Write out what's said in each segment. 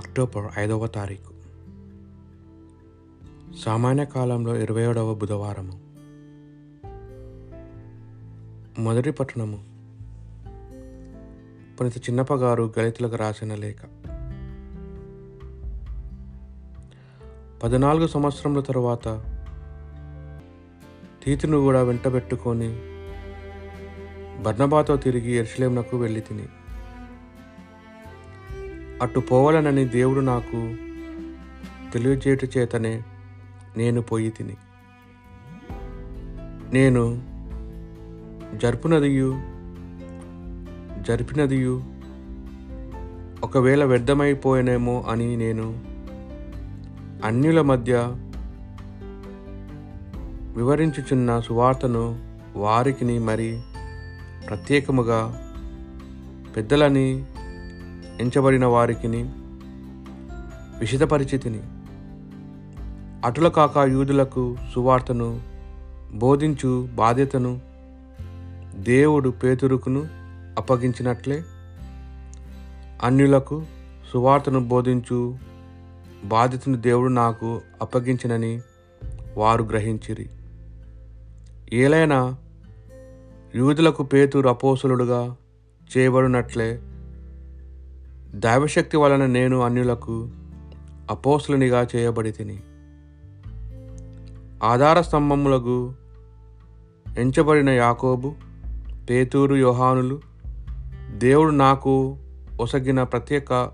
October ఐదవ తారీఖు. సామాన్య కాలంలో ఇరవై ఏడవ బుధవారము. మొదటి పట్టణము. పునిత చిన్నప్పగారు గళితులకు గలితులకు రాసిన లేఖ. పద్నాలుగు సంవత్సరముల తరువాత తీతును కూడా వెంటబెట్టుకొని బర్ణబాతో తిరిగి ఎర్షలేమునకు వెళ్ళి తిని అటు పోవాలనని దేవుడు నాకు తెలియజేయట చేతనే నేను పోయి తిని. నేను జరుపునదియు జరిపినదియు ఒకవేళ వ్యర్థమైపోయానేమో అని నేను అన్యుల మధ్య వివరించుచున్న సువార్తను వారికిని మరి ప్రత్యేకముగా పెద్దలని ఎంచబడిన వారికిని విషితపరిచితిని అటుల కాక యూదులకు సువార్తను బోధించు బాధ్యతను దేవుడు పేతురుకును అప్పగించినట్లే. అన్యులకు సువార్తను బోధించు బాధ్యతను దేవుడు నాకు అప్పగించినని వారు గ్రహించిరి. ఏలైనా యూదులకు పేతురు అపోసులుడుగా చేయబడినట్లే దైవశక్తి వలన నేను అన్యులకు అపోసులునిగా చేయబడి తిని ఆధార స్తంభములకు ఎంచబడిన యాకోబు పేతూరు యోహానులు దేవుడు నాకు ఒసగిన ప్రత్యేక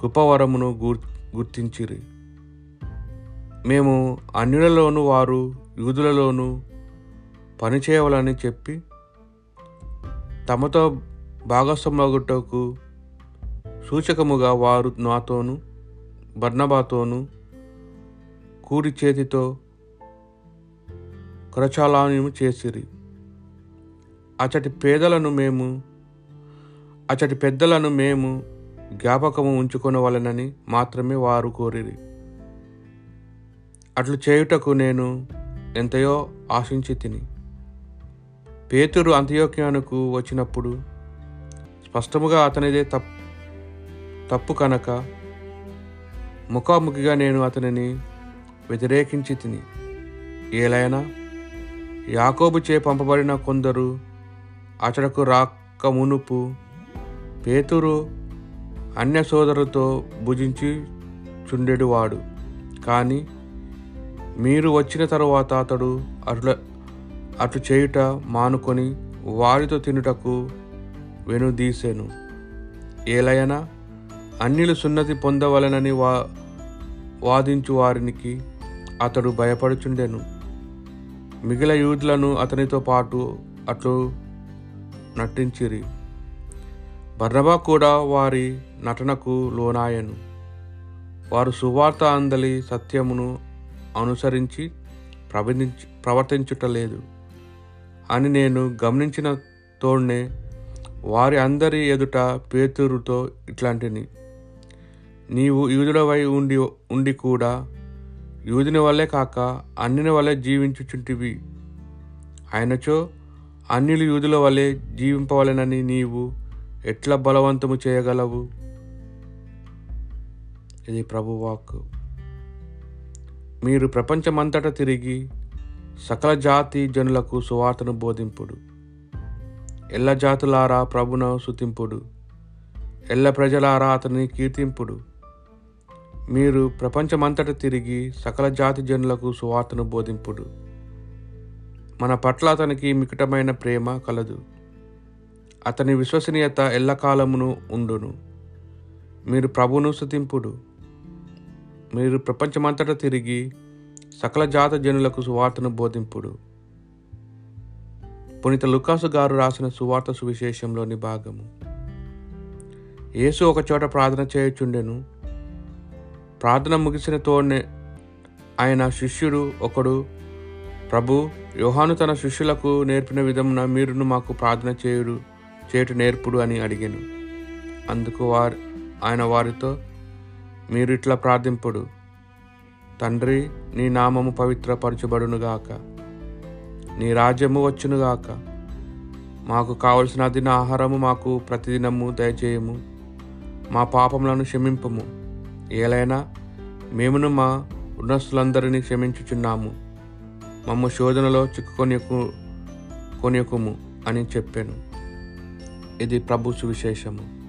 కృపవరమును గుర్ గుర్తించిరి. మేము అన్యులలోను వారు యూదులలోను పనిచేయవాలని చెప్పి తమతో భాగస్వామగుటకు సూచకముగా వారు నాతోను బర్ణబాతోనూ కూడి చేతితో కరచాలాను చేసిరి. అచటి పేదలను మేము అచటి పెద్దలను మేము జ్ఞాపకము ఉంచుకొనవలనని మాత్రమే వారు కోరిరి. అట్లు చేయుటకు నేను ఎంతయో ఆశించి తిని. పేతురు అంత్యోక్యానుకు వచ్చినప్పుడు స్పష్టముగా అతనిదే తప్పు తప్పు కనుక ముఖాముఖిగా నేను అతనిని వ్యతిరేకించి తిని ఏలైనా యాకోబు చే పంపబడిన కొందరు అతడకు రాక మునుపు పేతురు అన్య సోదరుతో భుజించి చుండెడువాడు. కానీ మీరు వచ్చిన తరువాత అతడు అట్ల అటు చేయుట మానుకొని వారితో తినుటకు వెనుదీసెను. ఏలయనా అన్నిలు సున్నతి పొందవలనని వా వాదించు వారికి అతడు భయపడుచుండెను. మిగిల యూదులను అతనితో పాటు అట్లు నటించిరి. బర్నబా కూడా వారి నటనకు లోనాయను. వారు సువార్త అందలి సత్యమును అనుసరించి ప్రవర్తించు ప్రవర్తించుటలేదు. అని నేను గమనించిన తోడ్నే వారి అందరి ఎదుట పేతురుతో ఇట్లాంటిని. నీవు యూదుడవై ఉండి ఉండి కూడా యూదుని వల్లే కాక అన్నిని వల్లే జీవించుచుంటివి. ఆయనచో అన్నిలు యూదుల వల్లే జీవింపవలెనని నీవు ఎట్లా బలవంతము చేయగలవు? ఇది ప్రభువాక్ మీరు ప్రపంచమంతటా తిరిగి సకల జాతి జనులకు సువార్తను బోధింపుడు. ఎల్ల జాతులారా ప్రభును సుతింపుడు ఎల్ల ప్రజలారా అతని కీర్తింపుడు. మీరు ప్రపంచమంతట తిరిగి సకల జాతి జనులకు సువార్తను బోధింపుడు. మన పట్ల అతనికి మికటమైన ప్రేమ కలదు. అతని విశ్వసనీయత ఎల్లకాలమును ఉండును. మీరు ప్రభును స్థుతింపుడు మీరు ప్రపంచమంతట తిరిగి సకల జాత జనులకు సువార్తను బోధింపుడు. పునీత లుకాసు గారు రాసిన సువార్త సువిశేషంలోని భాగము. యేసు ఒక చోట ప్రార్థన చేయుచుండెను. ప్రార్థన ముగిసిన తోనే ఆయన శిష్యుడు ఒకడు ప్రభు యోహాను తన శిష్యులకు నేర్పిన విధమున మీరును మాకు ప్రార్థన చేయుడు చేటు నేర్పుడు అని అడిగాను. అందుకు వారి ఆయన వారితో మీరు ఇట్లా ప్రార్థింపుడు. తండ్రి నీ నామము పవిత్రపరచబడునుగాక నీ రాజ్యము వచ్చునుగాక మాకు కావలసిన దిన ఆహారము మాకు ప్రతిదినము దయచేయము. మా పాపములను క్షమింపము. ఏలైనా మేమును మా ఉన్నస్తులందరినీ క్షమించుచున్నాము. మమ్మ శోధనలో చిక్కుకొనియకు కొనియకుము అని చెప్పాను. ఇది ప్రభు సువిశేషము.